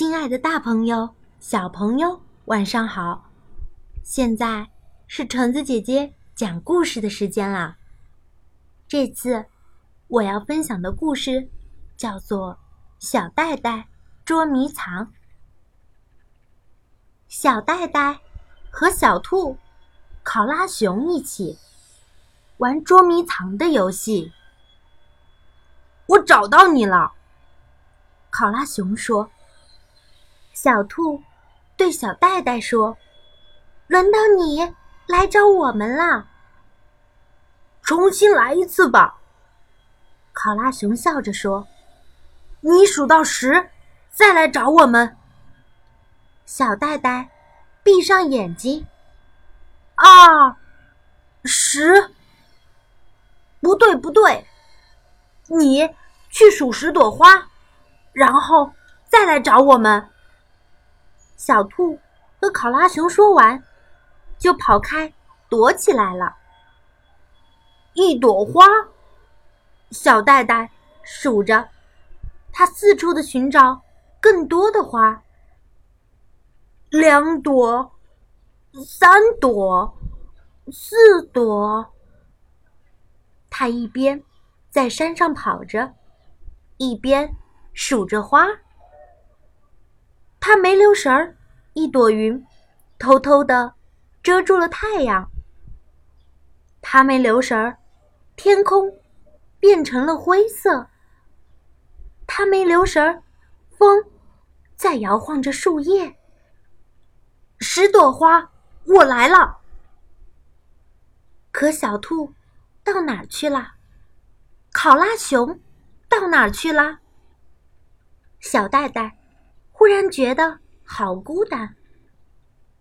亲爱的，大朋友、小朋友，晚上好！现在是橙子姐姐讲故事的时间啦。这次我要分享的故事叫做《小袋袋捉迷藏》。小袋袋和小兔、考拉熊一起玩捉迷藏的游戏。我找到你了，考拉熊说。小兔对小袋袋说：“轮到你来找我们了。”重新来一次吧，考拉熊笑着说：“你数到十，再来找我们。”小袋袋闭上眼睛，二十，不对不对，你去数十朵花，然后再来找我们。小兔和考拉熊说完，就跑开躲起来了。一朵花，小袋袋数着，他四处的寻找更多的花。两朵，三朵，四朵。他一边在山上跑着，一边数着花。他没留神儿，一朵云偷偷的遮住了太阳。他没留神儿，天空变成了灰色。他没留神儿，风在摇晃着树叶。十朵花，我来了。可小兔到哪儿去了？考拉熊到哪儿去了？小袋袋。忽然觉得好孤单。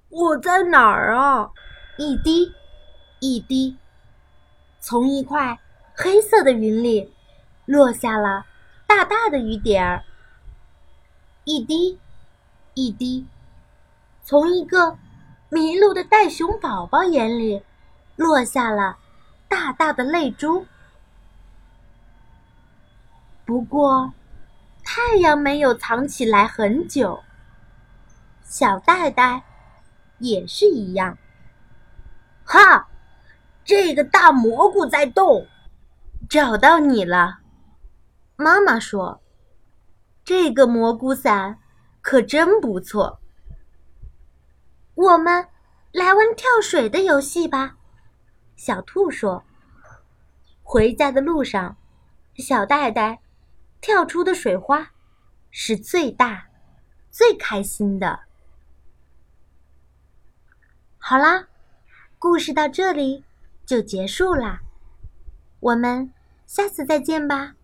我在哪儿啊？一滴，一滴，从一块黑色的云里落下了大大的雨点儿。一滴，一滴，从一个迷路的袋熊宝宝眼里落下了大大的泪珠。不过。太阳没有藏起来很久，小袋袋也是一样。哈，这个大蘑菇在动，找到你了。妈妈说：“这个蘑菇伞可真不错。”我们来玩跳水的游戏吧，小兔说。回家的路上，小袋袋。跳出的水花是最大、最开心的。好啦，故事到这里就结束啦，我们下次再见吧。